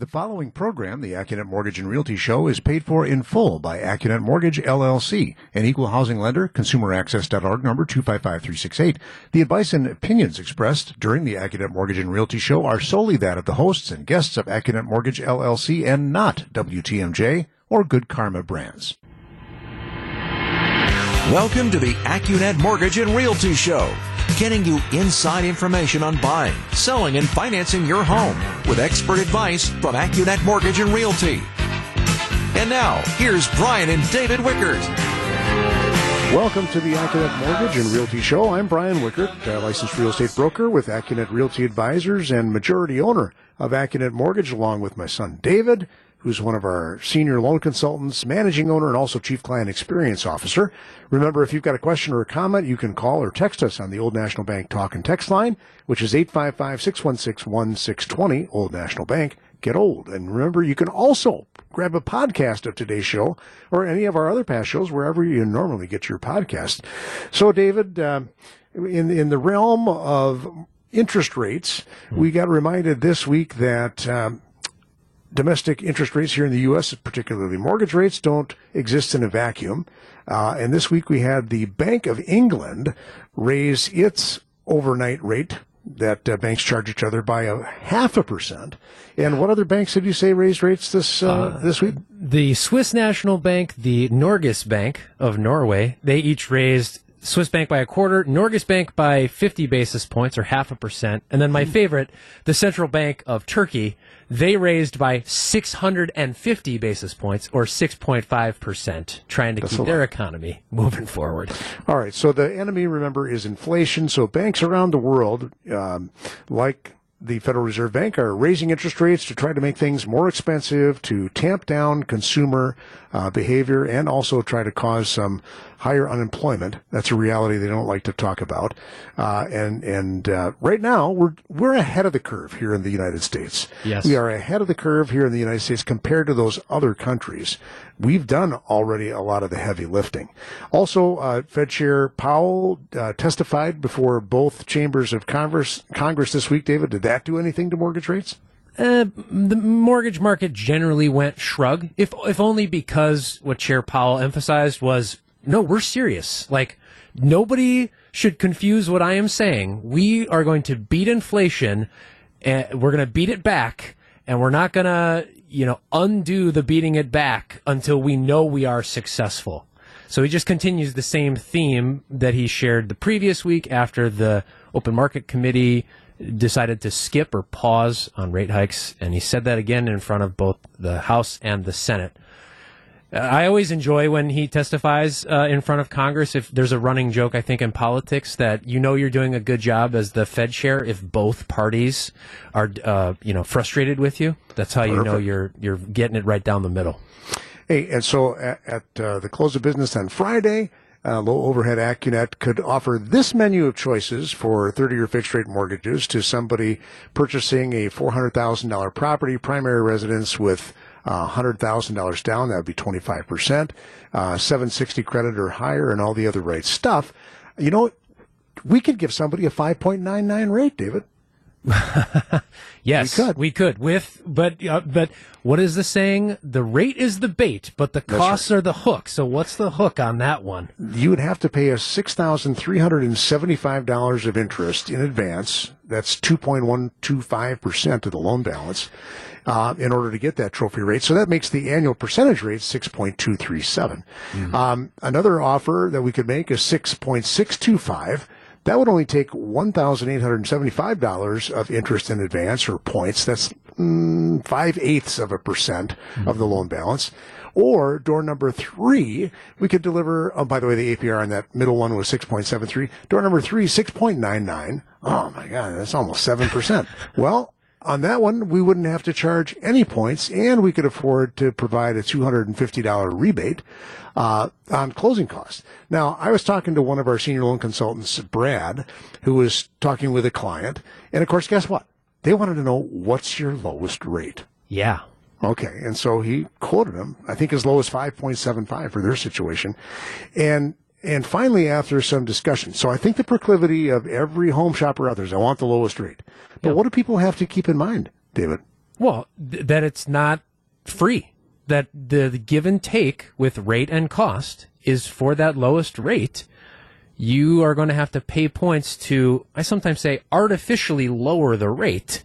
The following program, the Accunet Mortgage and Realty Show, is paid for in full by Accunet Mortgage LLC, an equal housing lender, consumeraccess.org number 255368. The advice and opinions expressed during the Accunet Mortgage and Realty Show are solely that of the hosts and guests of Accunet Mortgage LLC and not WTMJ or Good Karma Brands. Welcome to the Accunet Mortgage and Realty Show getting you inside information on buying, selling, and financing your home with expert advice from Accunet Mortgage and Realty. And now, here's Brian and David Wickert. Welcome to the Accunet Mortgage and Realty Show. I'm Brian Wickert, licensed real estate broker with Accunet Realty Advisors and majority owner of Accunet Mortgage, along with my son David who's one of our senior loan consultants, managing owner, and also chief client experience officer. Remember, if you've got a question or a comment, you can call or text us on the Old National Bank talk and text line, which is 855-616-1620, Old National Bank. Get old. And remember, you can also grab a podcast of today's show or any of our other past shows wherever you normally get your podcast. So, David, uh, in, in the realm of interest rates, we got reminded this week that um, domestic interest rates here in the U.S., particularly mortgage rates, don't exist in a vacuum. Uh, and this week we had the Bank of England raise its overnight rate that uh, banks charge each other by a half a percent. And what other banks did you say raised rates this uh, uh, this week? The Swiss National Bank, the Norges Bank of Norway, they each raised Swiss Bank by a quarter, Norges Bank by 50 basis points or half a percent, and then my hmm. favorite, the Central Bank of Turkey they raised by 650 basis points or 6.5%, trying to That's keep their economy moving forward. All right. So the enemy, remember, is inflation. So banks around the world, um, like the Federal Reserve Bank are raising interest rates to try to make things more expensive, to tamp down consumer uh, behavior, and also try to cause some higher unemployment. That's a reality they don't like to talk about. Uh, and and uh, right now we're we're ahead of the curve here in the United States. Yes, we are ahead of the curve here in the United States compared to those other countries. We've done already a lot of the heavy lifting. Also, uh, Fed Chair Powell uh, testified before both chambers of Congress Congress this week. David, did that do anything to mortgage rates? Uh, the mortgage market generally went shrug, if if only because what Chair Powell emphasized was no, we're serious. Like, nobody should confuse what I am saying. We are going to beat inflation, and we're going to beat it back, and we're not going to, you know, undo the beating it back until we know we are successful. So he just continues the same theme that he shared the previous week after the Open Market Committee decided to skip or pause on rate hikes. And he said that again in front of both the House and the Senate. I always enjoy when he testifies uh, in front of Congress. If there's a running joke, I think in politics that you know you're doing a good job as the Fed chair if both parties are, uh, you know, frustrated with you. That's how Perfect. you know you're you're getting it right down the middle. Hey, and so at, at uh, the close of business on Friday, uh, low overhead Accunet could offer this menu of choices for 30 year fixed rate mortgages to somebody purchasing a $400,000 property, primary residence with uh, $100,000 down, that would be 25%, uh, 760 credit or higher, and all the other right stuff. You know, we could give somebody a 5.99 rate, David. yes, we could. we could. With but uh, but what is the saying? The rate is the bait, but the costs right. are the hook. So what's the hook on that one? You would have to pay us six thousand three hundred and seventy-five dollars of interest in advance. That's two point one two five percent of the loan balance uh, in order to get that trophy rate. So that makes the annual percentage rate 6.237. Mm-hmm. Um, another offer that we could make is 6.625. That would only take $1,875 of interest in advance or points. That's mm, five eighths of a percent mm-hmm. of the loan balance. Or door number three, we could deliver. Oh, by the way, the APR on that middle one was 6.73. Door number three, 6.99. Oh my God, that's almost 7%. well, on that one, we wouldn't have to charge any points, and we could afford to provide a $250 rebate uh, on closing costs. Now, I was talking to one of our senior loan consultants, Brad, who was talking with a client, and of course, guess what? They wanted to know what's your lowest rate. Yeah. Okay, and so he quoted them. I think as low as 5.75 for their situation, and and finally, after some discussion, so I think the proclivity of every home shopper out there is I want the lowest rate. But what do people have to keep in mind, David? Well, th- that it's not free. That the, the give and take with rate and cost is for that lowest rate. You are going to have to pay points to, I sometimes say, artificially lower the rate.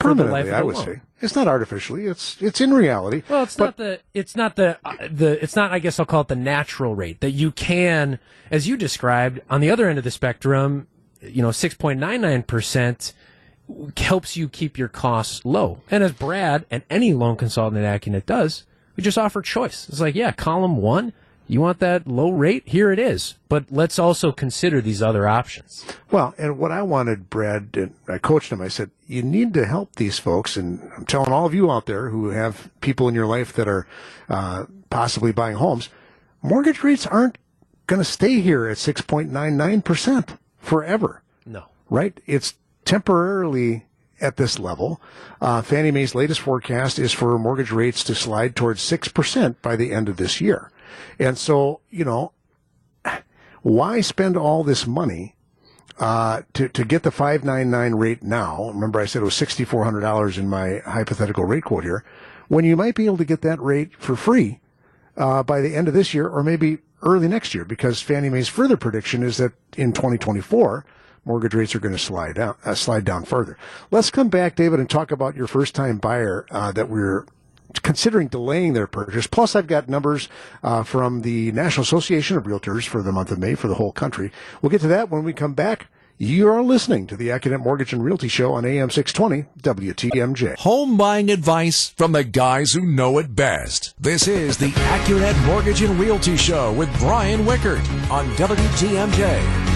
For the life Permanently, I would say. It's not artificially. It's it's in reality. Well, it's but not the it's not the uh, the it's not I guess I'll call it the natural rate that you can as you described on the other end of the spectrum, you know, 6.99% helps you keep your costs low. And as Brad and any loan consultant at Accunet does, we just offer choice. It's like, yeah, column 1, you want that low rate? Here it is. But let's also consider these other options. Well, and what I wanted, Brad, and I coached him. I said, you need to help these folks, and I'm telling all of you out there who have people in your life that are uh, possibly buying homes. Mortgage rates aren't going to stay here at 6.99 percent forever, No. right? It's temporarily at this level. Uh, Fannie Mae's latest forecast is for mortgage rates to slide towards six percent by the end of this year, and so you know, why spend all this money? uh, to, to get the 599 rate now, remember I said it was $6,400 in my hypothetical rate quote here, when you might be able to get that rate for free uh, by the end of this year or maybe early next year because Fannie Mae's further prediction is that in 2024, mortgage rates are going to slide down, uh, slide down further. Let's come back, David, and talk about your first time buyer uh, that we're considering delaying their purchase. Plus, I've got numbers uh, from the National Association of Realtors for the month of May for the whole country. We'll get to that when we come back. You are listening to the Accunet Mortgage and Realty Show on AM 620 WTMJ. Home buying advice from the guys who know it best. This is the AccuNet Mortgage and Realty Show with Brian Wickert on WTMJ.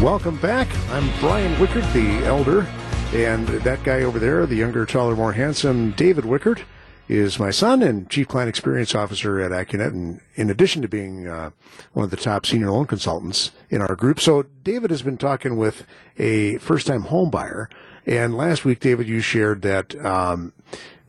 Welcome back. I'm Brian Wickert, the elder, and that guy over there, the younger, taller, more handsome David Wickert, is my son and Chief Client Experience Officer at Accunet, and in addition to being uh, one of the top senior loan consultants in our group. So David has been talking with a first-time home buyer, and last week, David, you shared that um,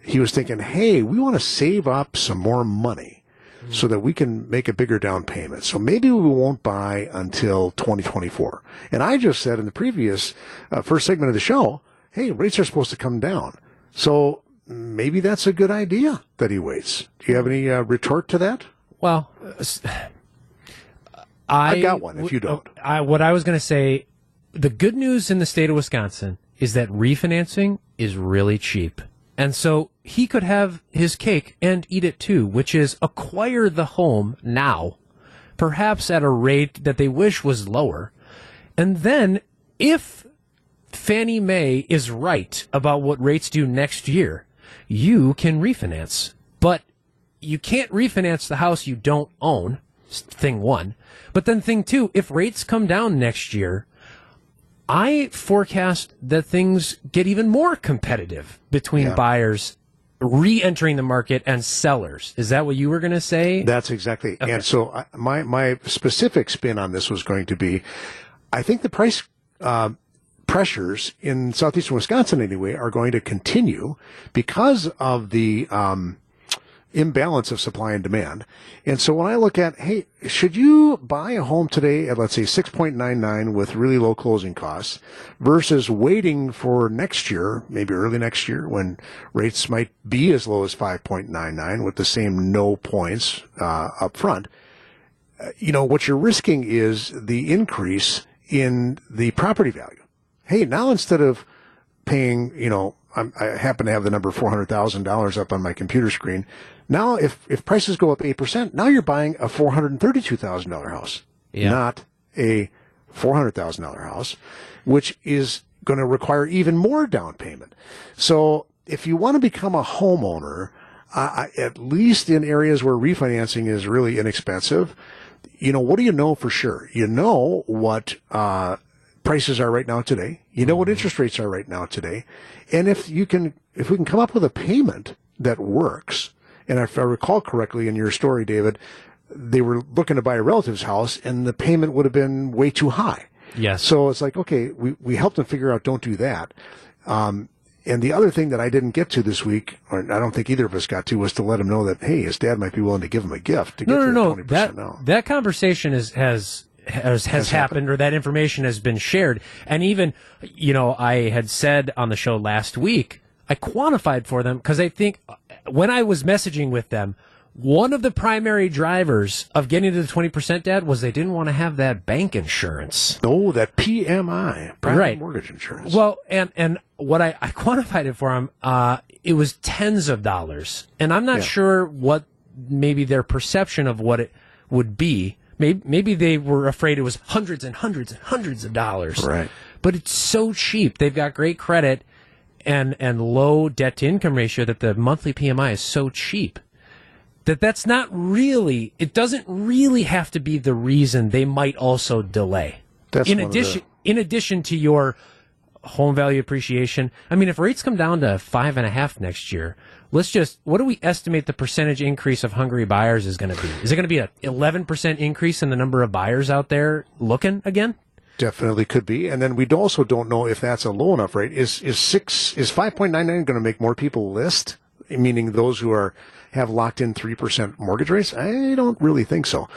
he was thinking, hey, we want to save up some more money so that we can make a bigger down payment. So maybe we won't buy until 2024. And I just said in the previous uh, first segment of the show, hey, rates are supposed to come down. So maybe that's a good idea that he waits. Do you have any uh, retort to that? Well, I, I got one, if you don't. I, what I was going to say, the good news in the state of Wisconsin is that refinancing is really cheap. And so he could have his cake and eat it too, which is acquire the home now, perhaps at a rate that they wish was lower. And then if Fannie Mae is right about what rates do next year, you can refinance. But you can't refinance the house you don't own, thing one. But then thing two, if rates come down next year, I forecast that things get even more competitive between Yeah. buyers re-entering the market and sellers. Is that what you were going to say? That's exactly. And so I, my my specific spin on this was going to be, I think the price uh, pressures in southeastern Wisconsin anyway are going to continue because of the um, imbalance of supply and demand. And so when I look at, hey, should you buy a home today at let's say 6.99 with really low closing costs versus waiting for next year, maybe early next year when rates might be as low as 5.99 with the same no points uh, up front? Uh, You know, what you're risking is the increase in the property value. Hey, now instead of paying, you know, I'm, I happen to have the number four hundred thousand dollars up on my computer screen. Now, if if prices go up eight percent, now you're buying a four hundred thirty-two thousand dollar house, Yeah. not a four hundred thousand dollar house, which is going to require even more down payment. So, if you want to become a homeowner, uh, at least in areas where refinancing is really inexpensive, you know, what do you know for sure? You know what uh, prices are right now today. You know what interest rates are right now today. And if you can, if we can come up with a payment that works, and if I recall correctly in your story, David, they were looking to buy a relative's house and the payment would have been way too high. Yes. So it's like, okay, we, we helped them figure out don't do that. Um, and the other thing that I didn't get to this week, or I don't think either of us got to, was to let him know that, hey, his dad might be willing to give him a gift to get no, to no, no. 20% That now. that conversation is has has, has, happened, or that information has been shared. And even, you know, I had said on the show last week, I quantified for them because I think when I was messaging with them, one of the primary drivers of getting to the 20% dad was they didn't want to have that bank insurance. Oh, that PMI, private Right. mortgage insurance. Well, and and what I, I quantified it for them, uh, it was tens of dollars, and I'm not Yeah. sure what maybe their perception of what it would be. Maybe maybe they were afraid it was hundreds and hundreds and hundreds of dollars. Right. But it's so cheap. They've got great credit and and low debt to income ratio that the monthly PMI is so cheap that that's not really it doesn't really have to be the reason they might also delay That's in addition the- in addition to your home value appreciation i mean if rates come down to five and a half next year let's just what do we estimate the percentage increase of hungry buyers is going to be is it going to be a 11% increase in the number of buyers out there looking again Definitely could be, and then we also don't know if that's a low enough rate. Is is six is five point nine nine going to make more people list? Meaning those who are have locked in three percent mortgage rates? I don't really think so.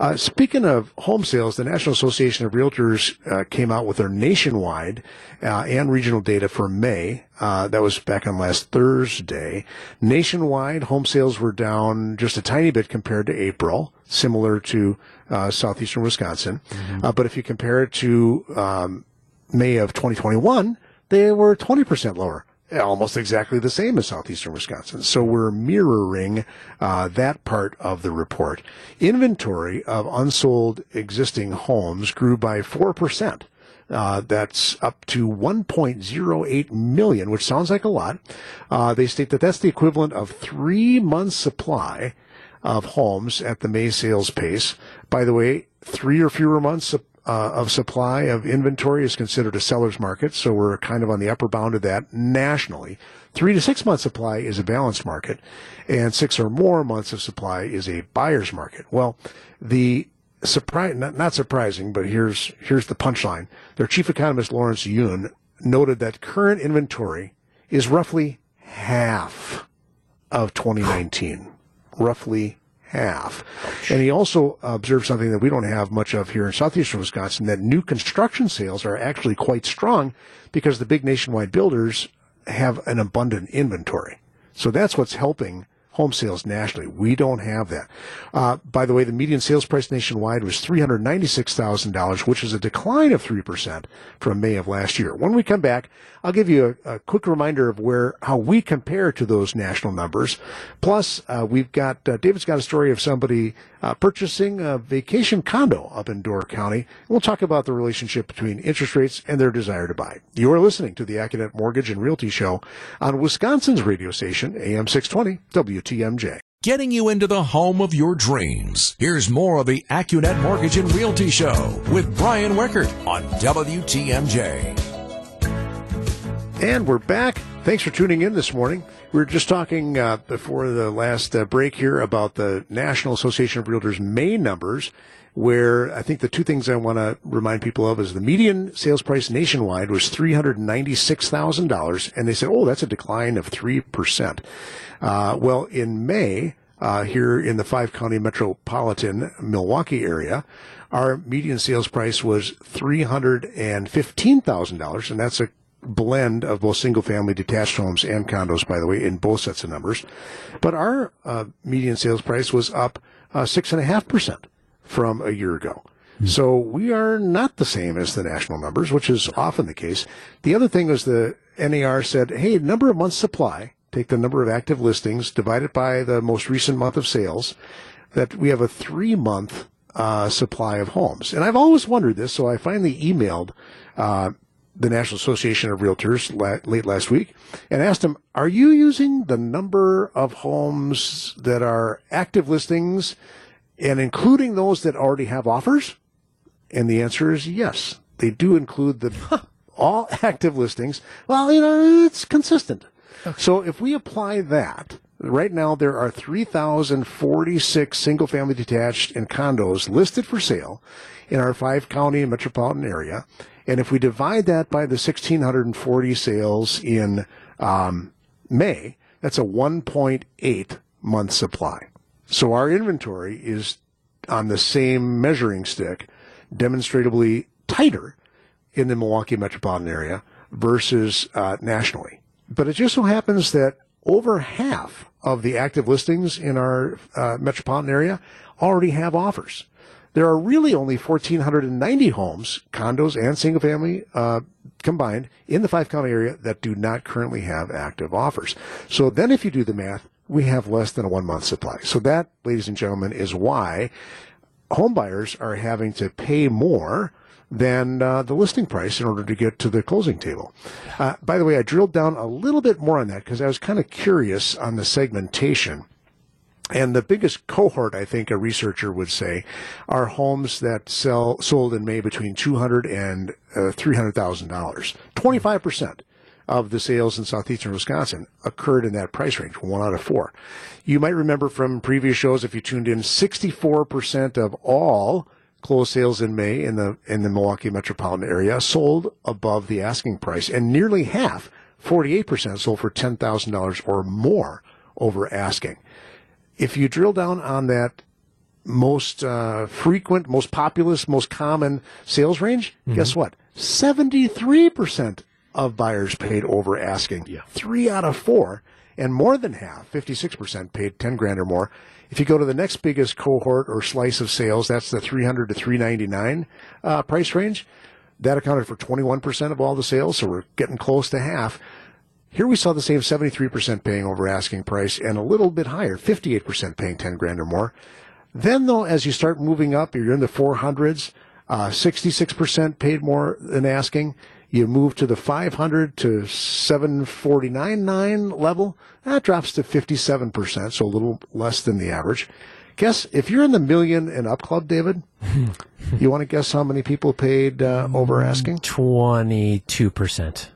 Uh, speaking of home sales, the National Association of Realtors uh, came out with their nationwide uh, and regional data for May. Uh, that was back on last Thursday. Nationwide, home sales were down just a tiny bit compared to April, similar to uh, southeastern Wisconsin. Uh, but if you compare it to um, May of 2021, they were 20% lower. Almost exactly the same as southeastern Wisconsin. So we're mirroring uh, that part of the report. Inventory of unsold existing homes grew by 4%. Uh, that's up to 1.08 million, which sounds like a lot. Uh, they state that that's the equivalent of three months' supply of homes at the May sales pace. By the way, three or fewer months uh, of supply of inventory is considered a seller's market, so we're kind of on the upper bound of that nationally. Three to six months supply is a balanced market, and six or more months of supply is a buyer's market. Well, the surprise, not, not surprising, but here's here's the punchline. Their chief economist Lawrence Yun noted that current inventory is roughly half of 2019, roughly half. And he also observed something that we don't have much of here in southeastern Wisconsin, that new construction sales are actually quite strong because the big nationwide builders have an abundant inventory. So that's what's helping home sales nationally. We don't have that. Uh, by the way, the median sales price nationwide was $396,000, which is a decline of 3% from May of last year. When we come back, I'll give you a, a quick reminder of where, how we compare to those national numbers. Plus, uh, we've got, uh, David's got a story of somebody uh, purchasing a vacation condo up in Door County. We'll talk about the relationship between interest rates and their desire to buy. You are listening to the Accunet Mortgage and Realty Show on Wisconsin's radio station, AM 620, WTMJ. Getting you into the home of your dreams. Here's more of the AccuNet Mortgage and Realty Show with Brian Wickert on WTMJ. And we're back. Thanks for tuning in this morning. We were just talking uh, before the last uh, break here about the National Association of Realtors May numbers, where I think the two things I want to remind people of is the median sales price nationwide was $396,000. And they said, oh, that's a decline of 3%. Uh, well, in May, uh, here in the five county metropolitan Milwaukee area, our median sales price was $315,000. And that's a blend of both single family detached homes and condos, by the way, in both sets of numbers. But our uh, median sales price was up uh, six and a half percent from a year ago. So we are not the same as the national numbers, which is often the case. The other thing was the NAR said, hey, number of months supply, take the number of active listings, divide it by the most recent month of sales, that we have a three month uh, supply of homes. And I've always wondered this, so I finally emailed uh, the National Association of Realtors la- late last week and asked them, are you using the number of homes that are active listings and including those that already have offers? And the answer is yes. They do include the all active listings. Well, you know, it's consistent. So if we apply that, right now there are 3,046 single family detached and condos listed for sale in our five county and metropolitan area. And if we divide that by the 1,640 sales in um, May, that's a 1.8 month supply. So our inventory is on the same measuring stick demonstrably tighter in the Milwaukee metropolitan area versus uh, nationally. But it just so happens that over half of the active listings in our uh, metropolitan area already have offers. There are really only 1,490 homes, condos and single family uh, combined, in the five county area that do not currently have active offers. So then, if you do the math, we have less than a one month supply. So that, ladies and gentlemen, is why home buyers are having to pay more than uh, the listing price in order to get to the closing table. Uh, by the way, I drilled down a little bit more on that because I was kind of curious on the segmentation. And the biggest cohort, I think, a researcher would say, are homes that sell sold in May between two hundred and uh, three hundred thousand dollars. Twenty five percent of the sales in southeastern Wisconsin occurred in that price range, one out of four. You might remember from previous shows, if you tuned in, sixty four percent of all closed sales in May in the in the Milwaukee metropolitan area sold above the asking price, and nearly half, forty eight percent, sold for ten thousand dollars or more over asking if you drill down on that most uh, frequent, most populous, most common sales range, mm-hmm. guess what? 73% of buyers paid over asking. Yeah. Three out of four. And more than half, 56%, paid 10 grand or more. If you go to the next biggest cohort or slice of sales, that's the 300 to 399 uh, price range. That accounted for 21% of all the sales, so we're getting close to half. Here we saw the same 73% paying over asking price and a little bit higher, 58% paying 10 grand or more. Then though, as you start moving up, you're in the 400s, uh, 66% paid more than asking. You move to the 500 to 749.9 level. That drops to 57%, so a little less than the average. Guess if you're in the million and up club, David, you want to guess how many people paid uh, over asking? 22%.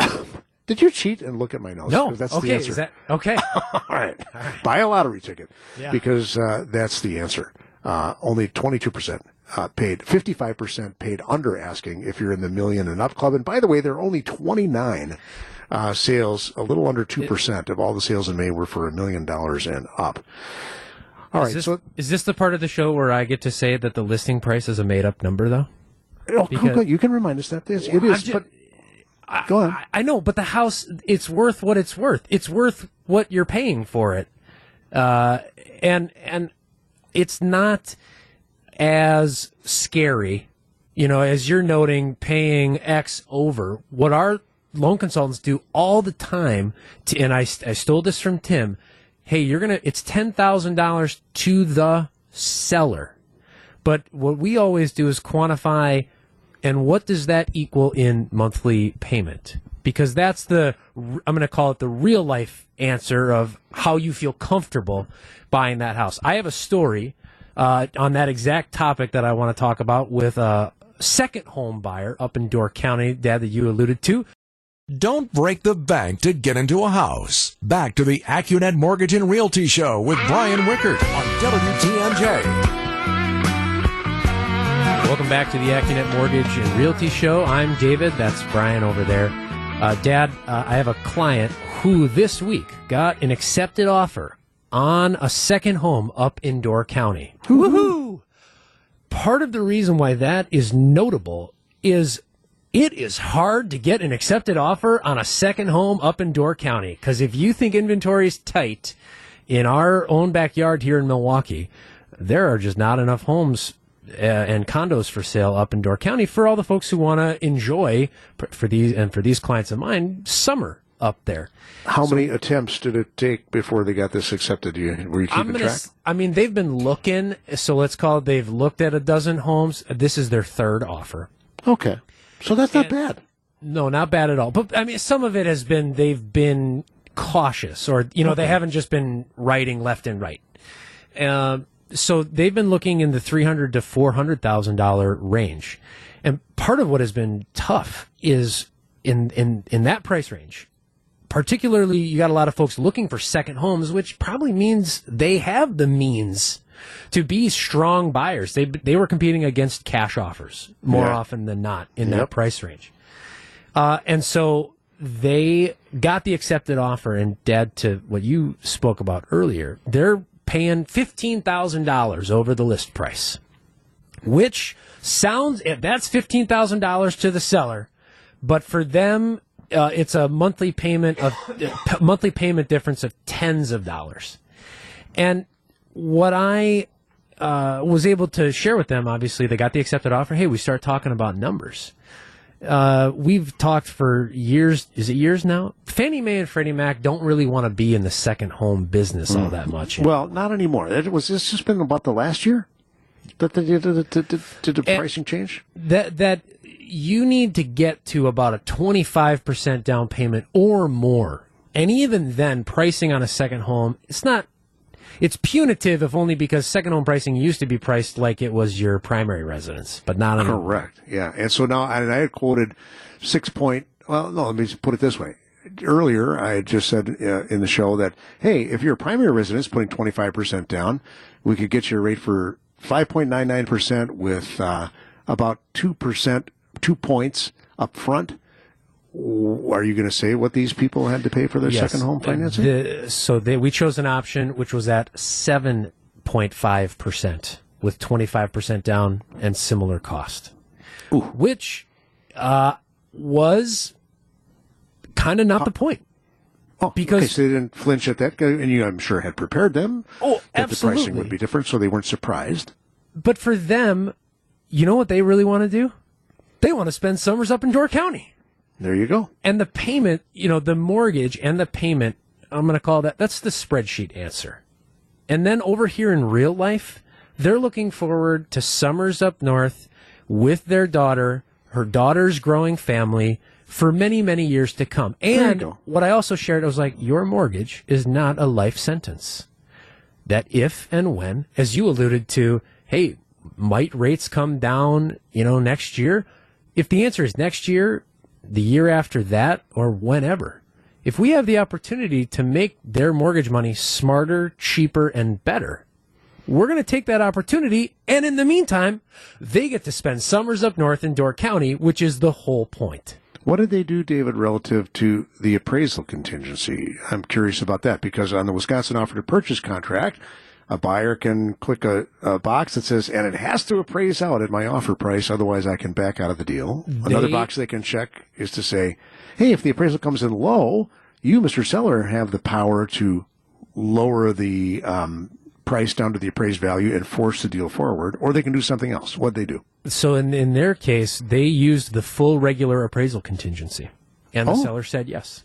Did you cheat and look at my notes? No. That's okay. the answer. Is that okay? All, right. All right. Buy a lottery ticket yeah. because uh, that's the answer. Uh, only 22% uh, paid, 55% paid under asking if you're in the million and up club. And by the way, there are only 29 uh, sales, a little under 2% of all the sales in May were for a million dollars and up. All right. Is this, so, is this the part of the show where I get to say that the listing price is a made up number, though? Oh, because, you can remind us that this, it is. Just, but Go on. I, I, know, but the house, it's worth what it's worth. It's worth what you're paying for it. Uh, and, and it's not as scary, you know, as you're noting paying X over. What our loan consultants do all the time, to, and I, I stole this from Tim. Hey, you're going to, it's $10,000 to the seller. But what we always do is quantify and what does that equal in monthly payment? Because that's the, I'm going to call it the real life answer of how you feel comfortable buying that house. I have a story uh, on that exact topic that I want to talk about with a second home buyer up in Door County, Dad, that you alluded to. Don't break the bank to get into a house. Back to the AccuNet Mortgage and Realty Show with Brian Wickert on WTMJ. Welcome back to the AccuNet Mortgage and Realty Show. I'm David. That's Brian over there. Uh, Dad, uh, I have a client who this week got an accepted offer on a second home up in Door County. Woohoo! Part of the reason why that is notable is it is hard to get an accepted offer on a second home up in Door County. Because if you think inventory is tight in our own backyard here in Milwaukee, there are just not enough homes uh, and condos for sale up in Door County for all the folks who want to enjoy for these and for these clients of mine summer up there. How so, many attempts did it take before they got this accepted? You were you keeping track? I mean, they've been looking. So let's call it. They've looked at a dozen homes. This is their third offer. Okay, so that's not and, bad. No, not bad at all. But I mean, some of it has been they've been cautious, or you know, okay. they haven't just been writing left and right. Um, so they've been looking in the three hundred to four hundred thousand dollar range, and part of what has been tough is in in in that price range. Particularly, you got a lot of folks looking for second homes, which probably means they have the means to be strong buyers. They they were competing against cash offers more yeah. often than not in yep. that price range, uh, and so they got the accepted offer. And Dad, to what you spoke about earlier, they're paying $15,000 over the list price. which sounds that's fifteen thousand dollars to the seller, but for them, uh, it's a monthly payment of uh, p- monthly payment difference of tens of dollars. And what I uh, was able to share with them, obviously, they got the accepted offer. Hey, we start talking about numbers. Uh, we've talked for years. Is it years now? Fannie Mae and Freddie Mac don't really want to be in the second home business all that much. Well, not anymore. It was this just been about the last year that the did, the And- pricing change? that that you need to get to about a 25% down payment or more. And even then pricing on a second home, it's not it's punitive if only because second home pricing used to be priced like it was your primary residence, but not anymore. Correct. Yeah. And so now, and I had quoted six point. Well, no, let me just put it this way. Earlier, I had just said uh, in the show that, hey, if you're a primary residence putting 25% down, we could get you a rate for 5.99% with uh, about 2%, two points up front. Are you going to say what these people had to pay for their Yes. second home financing? The- so they, we chose an option which was at 7.5% with 25% down and similar cost. Which uh, was kind of not the point. Oh, because- okay, so they didn't flinch at that, and you, I'm sure, had prepared them Oh, that the pricing would be different, so they weren't surprised. But for them, you know what they really want to do? They want to spend summers up in Door County. There you go. And the payment, you know, the mortgage and the payment, I'm going to call that, that's the spreadsheet answer. And then over here in real life, they're looking forward to summers up north with their daughter, her daughter's growing family for many, many years to come. And what I also shared, I was like, your mortgage is not a life sentence. That if and when, as you alluded to, hey, might rates come down, you know, next year? If the answer is next year, the year after that, or whenever, if we have the opportunity to make their mortgage money smarter, cheaper, and better, we're going to take that opportunity. And in the meantime, they get to spend summers up north in Door County, which is the whole point. What did they do, David, relative to the appraisal contingency? I'm curious about that because on the Wisconsin offer to purchase contract, a buyer can click a, a box that says, and it has to appraise out at my offer price, otherwise I can back out of the deal. Another box they can check is to say, hey, if the appraisal comes in low, you, Mr. Seller, have the power to lower the um, price down to the appraised value and force the deal forward, or they can do something else. What'd they do? So in, in their case, they used the full regular appraisal contingency. And the Oh. seller said yes.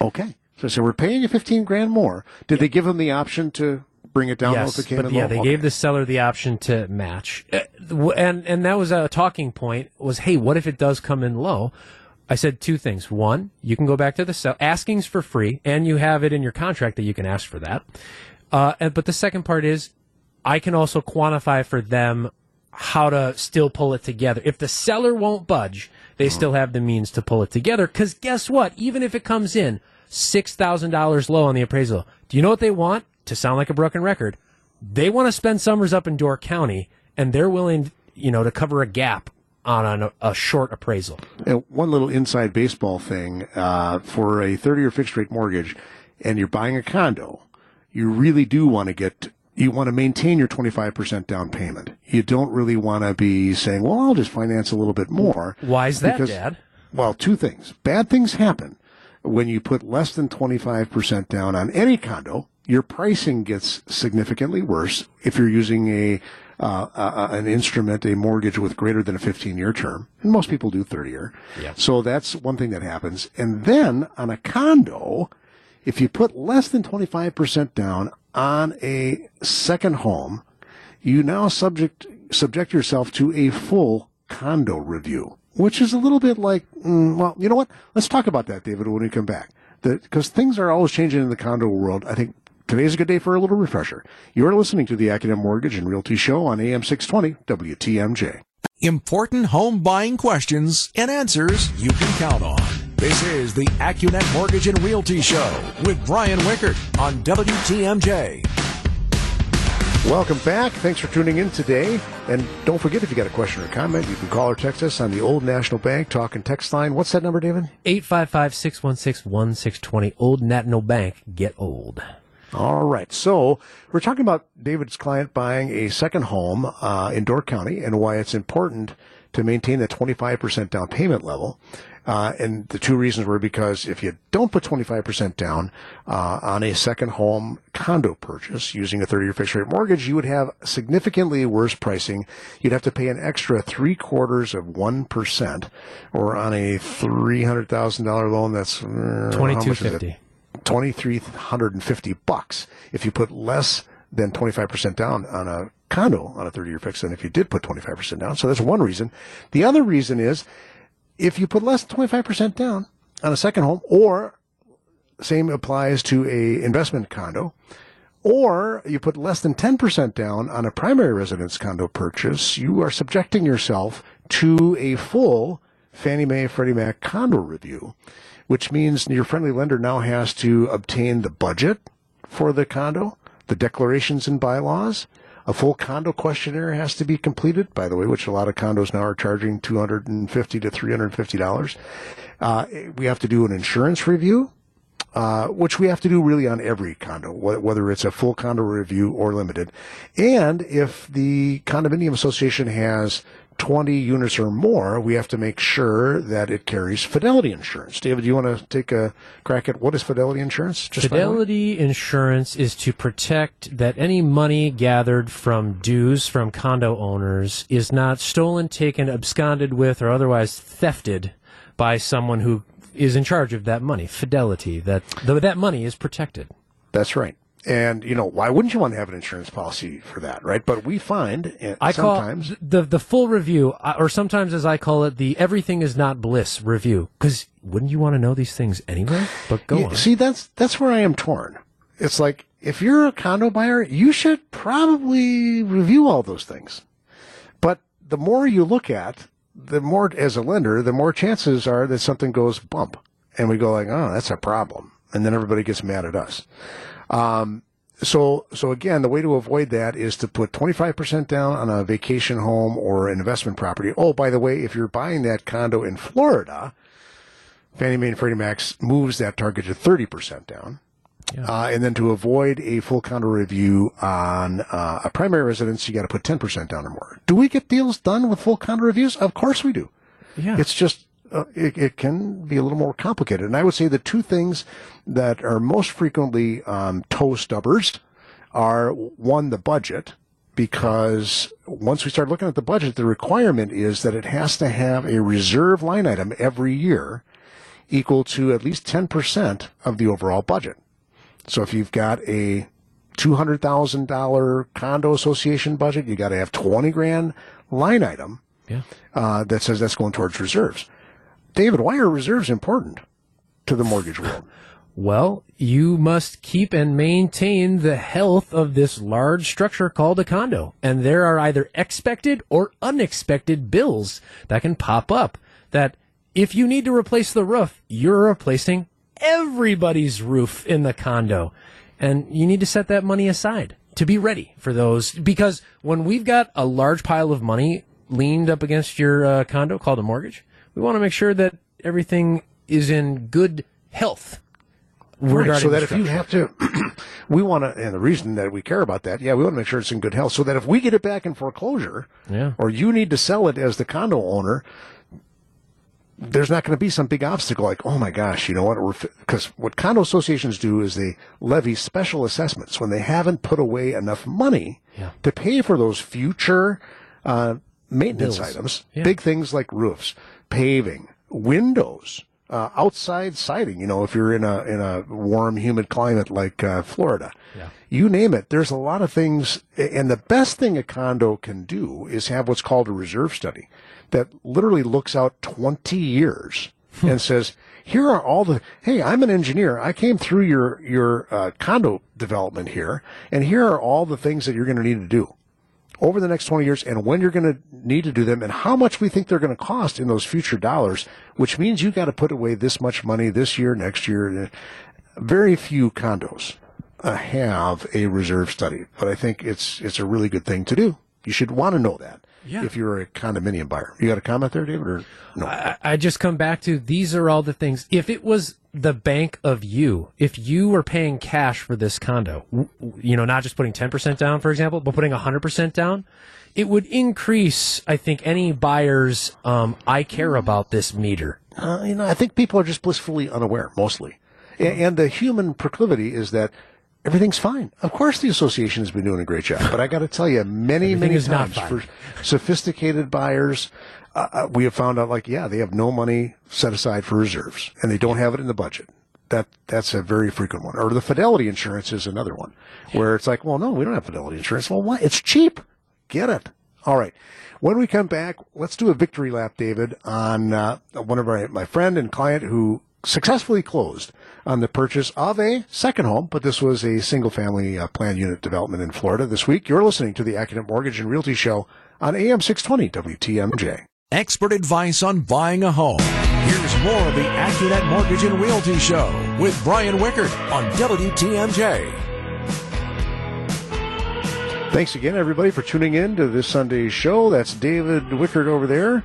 Okay. So, so we're paying you 15 grand more. Did they give them the option to bring it down yes, it but yeah, low? they Okay. gave the seller the option to match, Uh, and and that was a talking point. Was hey, what if it does come in low? I said two things. One, you can go back to the sell. Asking's for free, and you have it in your contract that you can ask for that. Uh, and, but the second part is, I can also quantify for them how to still pull it together. If the seller won't budge, they still have the means to pull it together. Because guess what? Even if it comes in six thousand dollars low on the appraisal, do you know what they want? To sound like a broken record, they want to spend summers up in Door County, and they're willing, you know, to cover a gap on an, a short appraisal. And one little inside baseball thing uh, for a 30 year fixed rate mortgage, and you're buying a condo, you really do want to get. You want to maintain your 25% down payment. You don't really want to be saying, well, I'll just finance a little bit more. Why is that, Because- Dad? Well, two things. Bad things happen when you put less than 25% down on any condo. Your pricing gets significantly worse if you're using a uh, uh, an instrument, a mortgage with greater than a 15 year term, and most people do 30 year. Yeah. So that's one thing that happens. And then on a condo, if you put less than 25% down on a second home, you now subject subject yourself to a full condo review, which is a little bit like, mm, well, you know what? Let's talk about that, David, when we come back. Because things are always changing in the condo world. I think today's a good day for a little refresher. You're listening to the Accunet Mortgage and Realty Show on AM 620 WTMJ. Important home buying questions and answers you can count on. This is the AccuNet Mortgage and Realty Show with Brian Wickert on WTMJ. Welcome back. Thanks for tuning in today. And don't forget, if you got a question or comment, you can call or text us on the Old National Bank talk and text line. What's that number, David? 855 616 1620. Old National Bank. Get old. All right. So we're talking about David's client buying a second home uh, in Door County and why it's important to maintain the 25% down payment level. Uh, and the two reasons were because if you don't put 25% down uh, on a second home condo purchase using a 30 year fixed rate mortgage, you would have significantly worse pricing. You'd have to pay an extra three quarters of 1%, or on a $300,000 loan, that's uh, how much is it? 2250. 2350 bucks if you put less than 25% down on a condo on a 30 year fix than if you did put 25% down. So that's one reason. The other reason is if you put less than 25% down on a second home or same applies to a investment condo or you put less than 10% down on a primary residence condo purchase, you are subjecting yourself to a full Fannie Mae Freddie Mac condo review, which means your friendly lender now has to obtain the budget for the condo, the declarations and bylaws. A full condo questionnaire has to be completed, by the way, which a lot of condos now are charging 250 to $350. Uh, we have to do an insurance review uh, which we have to do really on every condo, wh- whether it's a full condo review or limited. And if the condominium association has 20 units or more, we have to make sure that it carries fidelity insurance. David, do you want to take a crack at what is fidelity insurance? Just by the way? Fidelity insurance is to protect that any money gathered from dues from condo owners is not stolen, taken, absconded with, or otherwise thefted by someone who is in charge of that money. Fidelity, that that money is protected. That's right. And, you know, why wouldn't you want to have an insurance policy for that, right? But we find uh, I sometimes. call the the full review, or sometimes as I call it, the everything is not bliss review. Because wouldn't you want to know these things anyway? But go Yeah, on. See, that's that's where I am torn. It's like if you're a condo buyer, you should probably review all those things. But the more you look at, the more as a lender, the more chances are that something goes bump, and we go like, "Oh, that's a problem," and then everybody gets mad at us. Um, so, so again, the way to avoid that is to put 25% down on a vacation home or an investment property. Oh, by the way, if you're buying that condo in Florida, Fannie Mae and Freddie Mac moves that target to 30% down. Uh, and then to avoid a full condo review on uh, a primary residence, you got to put 10% down or more. Do we get deals done with full condo reviews? Of course we do. Yeah. It's just, uh, it, it can be a little more complicated. And I would say the two things that are most frequently um, toe stubbers are one, the budget, because once we start looking at the budget, the requirement is that it has to have a reserve line item every year equal to at least 10% of the overall budget. So if you've got a $200,000 condo association budget, you got to have 20 grand line item yeah. uh, that says that's going towards reserves. David, why are reserves important to the mortgage world? Well, you must keep and maintain the health of this large structure called a condo. And there are either expected or unexpected bills that can pop up that if you need to replace the roof, you're replacing everybody's roof in the condo. And you need to set that money aside to be ready for those. Because when we've got a large pile of money leaned up against your uh, condo called a mortgage, we want to make sure that everything is in good health. Right, so that if you have to, we want to, and the reason that we care about that, yeah, we want to make sure it's in good health, so that if we get it back in foreclosure, Yeah. or you need to sell it as the condo owner, there's not going to be some big obstacle like, oh my gosh, you know what? Because what condo associations do is they levy special assessments when they haven't put away enough money Yeah. to pay for those future uh, maintenance Bills. items, Yeah. big things like roofs, paving, windows, uh, outside siding. You know, if you're in a in a warm, humid climate like uh, Florida, Yeah. you name it. There's a lot of things, and the best thing a condo can do is have what's called a reserve study that literally looks out 20 years and says, "Here are all the. Hey, I'm an engineer. I came through your your uh, condo development here, and here are all the things that you're going to need to do." Over the next 20 years and when you're going to need to do them and how much we think they're going to cost in those future dollars, which means you've got to put away this much money this year, next year. Very few condos uh, have a reserve study, but I think it's, it's a really good thing to do. You should want to know that. Yeah. if you're a condominium buyer. You got a comment there, David, or no? I, I just come back to these are all the things. If it was the bank of you, if you were paying cash for this condo, you know, not just putting 10% down, for example, but putting 100% down, it would increase, I think, any buyer's, um, I care about this meter. Uh, you know, I think people are just blissfully unaware, mostly. A- And, the human proclivity is that everything's fine. Of course, the association has been doing a great job, but I got to tell you, many, many times for sophisticated buyers, uh, uh, we have found out, like, yeah, they have no money set aside for reserves, and they don't have it in the budget. That that's a very frequent one. Or the fidelity insurance is another one, where it's like, well, no, we don't have fidelity insurance. Well, why? It's cheap. Get it. All right. When we come back, let's do a victory lap, David, on uh, one of our my friend and client who successfully closed on the purchase of a second home, but this was a single family uh, plan unit development in Florida this week. You're listening to the Accunet Mortgage and Realty Show on AM 620 WTMJ. Expert advice on buying a home. Here's more of the Accunet Mortgage and Realty Show with Brian Wickert on WTMJ. Thanks again, everybody, for tuning in to this Sunday's show. That's David Wickert over there,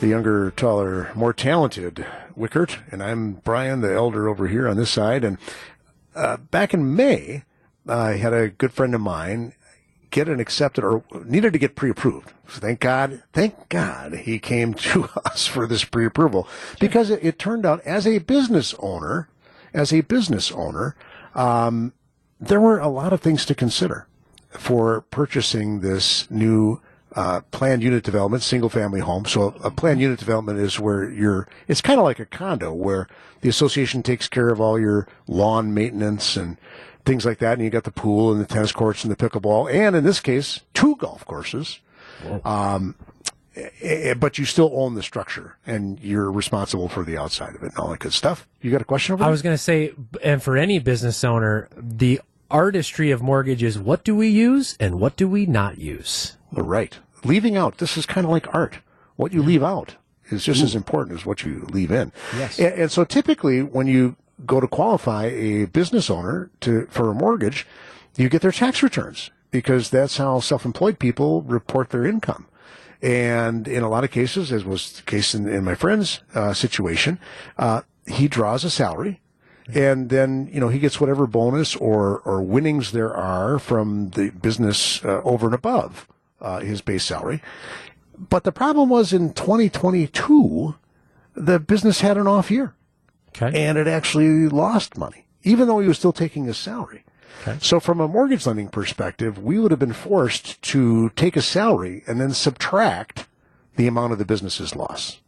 the younger, taller, more talented Wickert, and I'm Brian, the elder, over here on this side. And uh, back in May, I had a good friend of mine get an accepted or needed to get pre-approved. So thank God, thank God he came to us for this pre-approval because it, it turned out as a business owner, as a business owner, um, there were a lot of things to consider for purchasing this new uh, planned unit development, single family home. So a planned unit development is where you're, it's kind of like a condo where the association takes care of all your lawn maintenance and things like that. And you got the pool and the tennis courts and the pickleball. And in this case, two golf courses. Um, eh, but you still own the structure and you're responsible for the outside of it and all that good stuff. You got a question over I was going to say, and for any business owner, the artistry of mortgage is what do we use and what do we not use? Right. Leaving out, this is kind of like art. What you leave out is just as important as what you leave in. Yes. And, and so typically when you go to qualify a business owner to, for a mortgage, you get their tax returns because that's how self-employed people report their income. And in a lot of cases, as was the case in, in my friend's uh, situation, uh, he draws a salary and then you know he gets whatever bonus or or winnings there are from the business uh, over and above uh, his base salary. But the problem was in 2022, the business had an off year Okay. and it actually lost money, even though he was still taking his salary. So, from a mortgage lending perspective, we would have been forced to take a salary and then subtract the amount of the business's loss.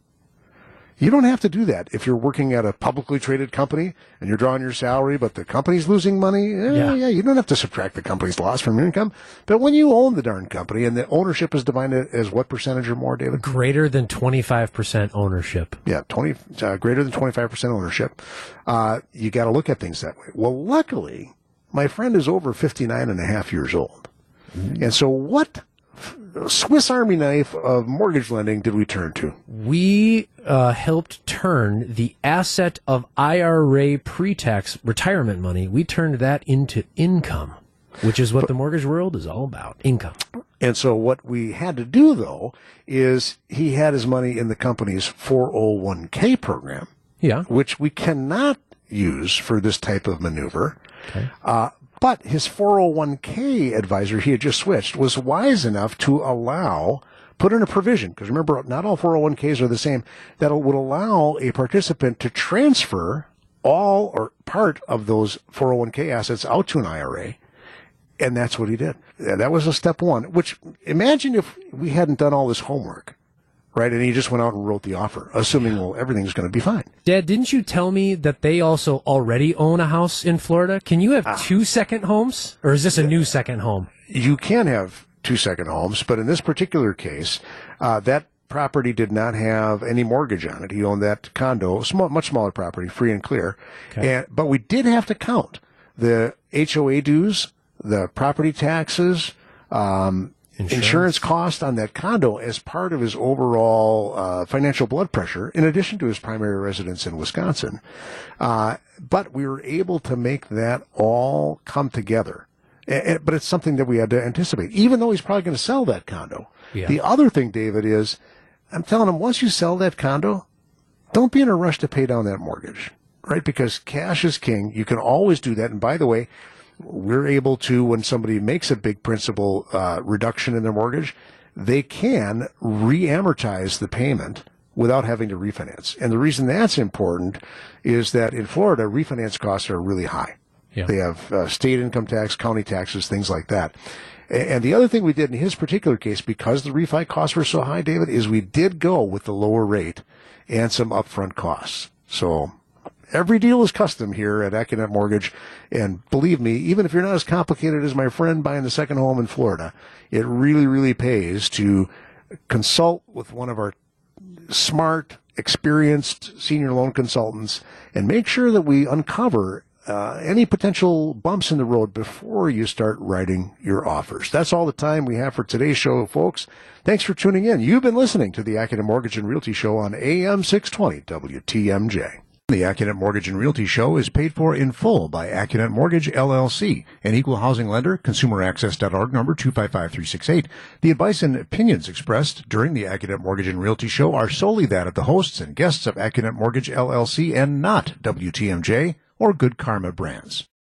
You don't have to do that if you're working at a publicly traded company and you're drawing your salary, but the company's losing money. eh, Yeah. yeah, you don't have to subtract the company's loss from your income. But when you own the darn company and the ownership is divided as what percentage or more, David? Greater than 25% ownership. Yeah, 20, uh, greater than 25% ownership. Uh, you got to look at things that way. Well, luckily, my friend is over 59 and a half years old. And so what Swiss Army knife of mortgage lending did we turn to? We uh, helped turn the asset of IRA pre-tax retirement money. We turned that into income, which is what the mortgage world is all about. Income. And so what we had to do though is he had his money in the company's 401k program, Yeah. which we cannot use for this type of maneuver. Okay. Uh, but his 401k advisor, he had just switched, was wise enough to allow, put in a provision, because remember, not all 401ks are the same, that would allow a participant to transfer all or part of those 401k assets out to an IRA. And that's what he did. That was a step one, which imagine if we hadn't done all this homework, right? And he just went out and wrote the offer, assuming, well, everything's going to be fine. Dad, didn't you tell me that they also already own a house in Florida? Can you have two second homes? Or is this a new second home? you can have two second homes, but in this particular case, uh, that property did not have any mortgage on it. He owned that condo, small, much smaller property, free and clear. And, but we did have to count the HOA dues, the property taxes, um, insurance. cost on that condo as part of his overall uh, financial blood pressure, in addition to his primary residence in Wisconsin. Uh, but we were able to make that all come together A- a- but it's something that we had to anticipate, even though he's probably going to sell that condo. Yeah. The other thing, David, is I'm telling him once you sell that condo, don't be in a rush to pay down that mortgage, right? Because cash is king. You can always do that. And by the way, we're able to, when somebody makes a big principal uh, reduction in their mortgage, they can re-amortize the payment without having to refinance. And the reason that's important is that in Florida, refinance costs are really high. Yeah. They have uh, state income tax, county taxes, things like that. And the other thing we did in his particular case, because the refi costs were so high, David, is we did go with the lower rate and some upfront costs. So every deal is custom here at Accunet Mortgage. And believe me, even if you're not as complicated as my friend buying the second home in Florida, it really, really pays to consult with one of our smart, experienced senior loan consultants and make sure that we uncover uh, any potential bumps in the road before you start writing your offers. That's all the time we have for today's show, folks. Thanks for tuning in. You've been listening to the Accunet Mortgage and Realty Show on AM 620 WTMJ. The Accunet Mortgage and Realty Show is paid for in full by Accunet Mortgage LLC, an equal housing lender, consumeraccess.org number 255368. The advice and opinions expressed during the Accunet Mortgage and Realty Show are solely that of the hosts and guests of Accunet Mortgage LLC and not WTMJ or Good Karma Brands.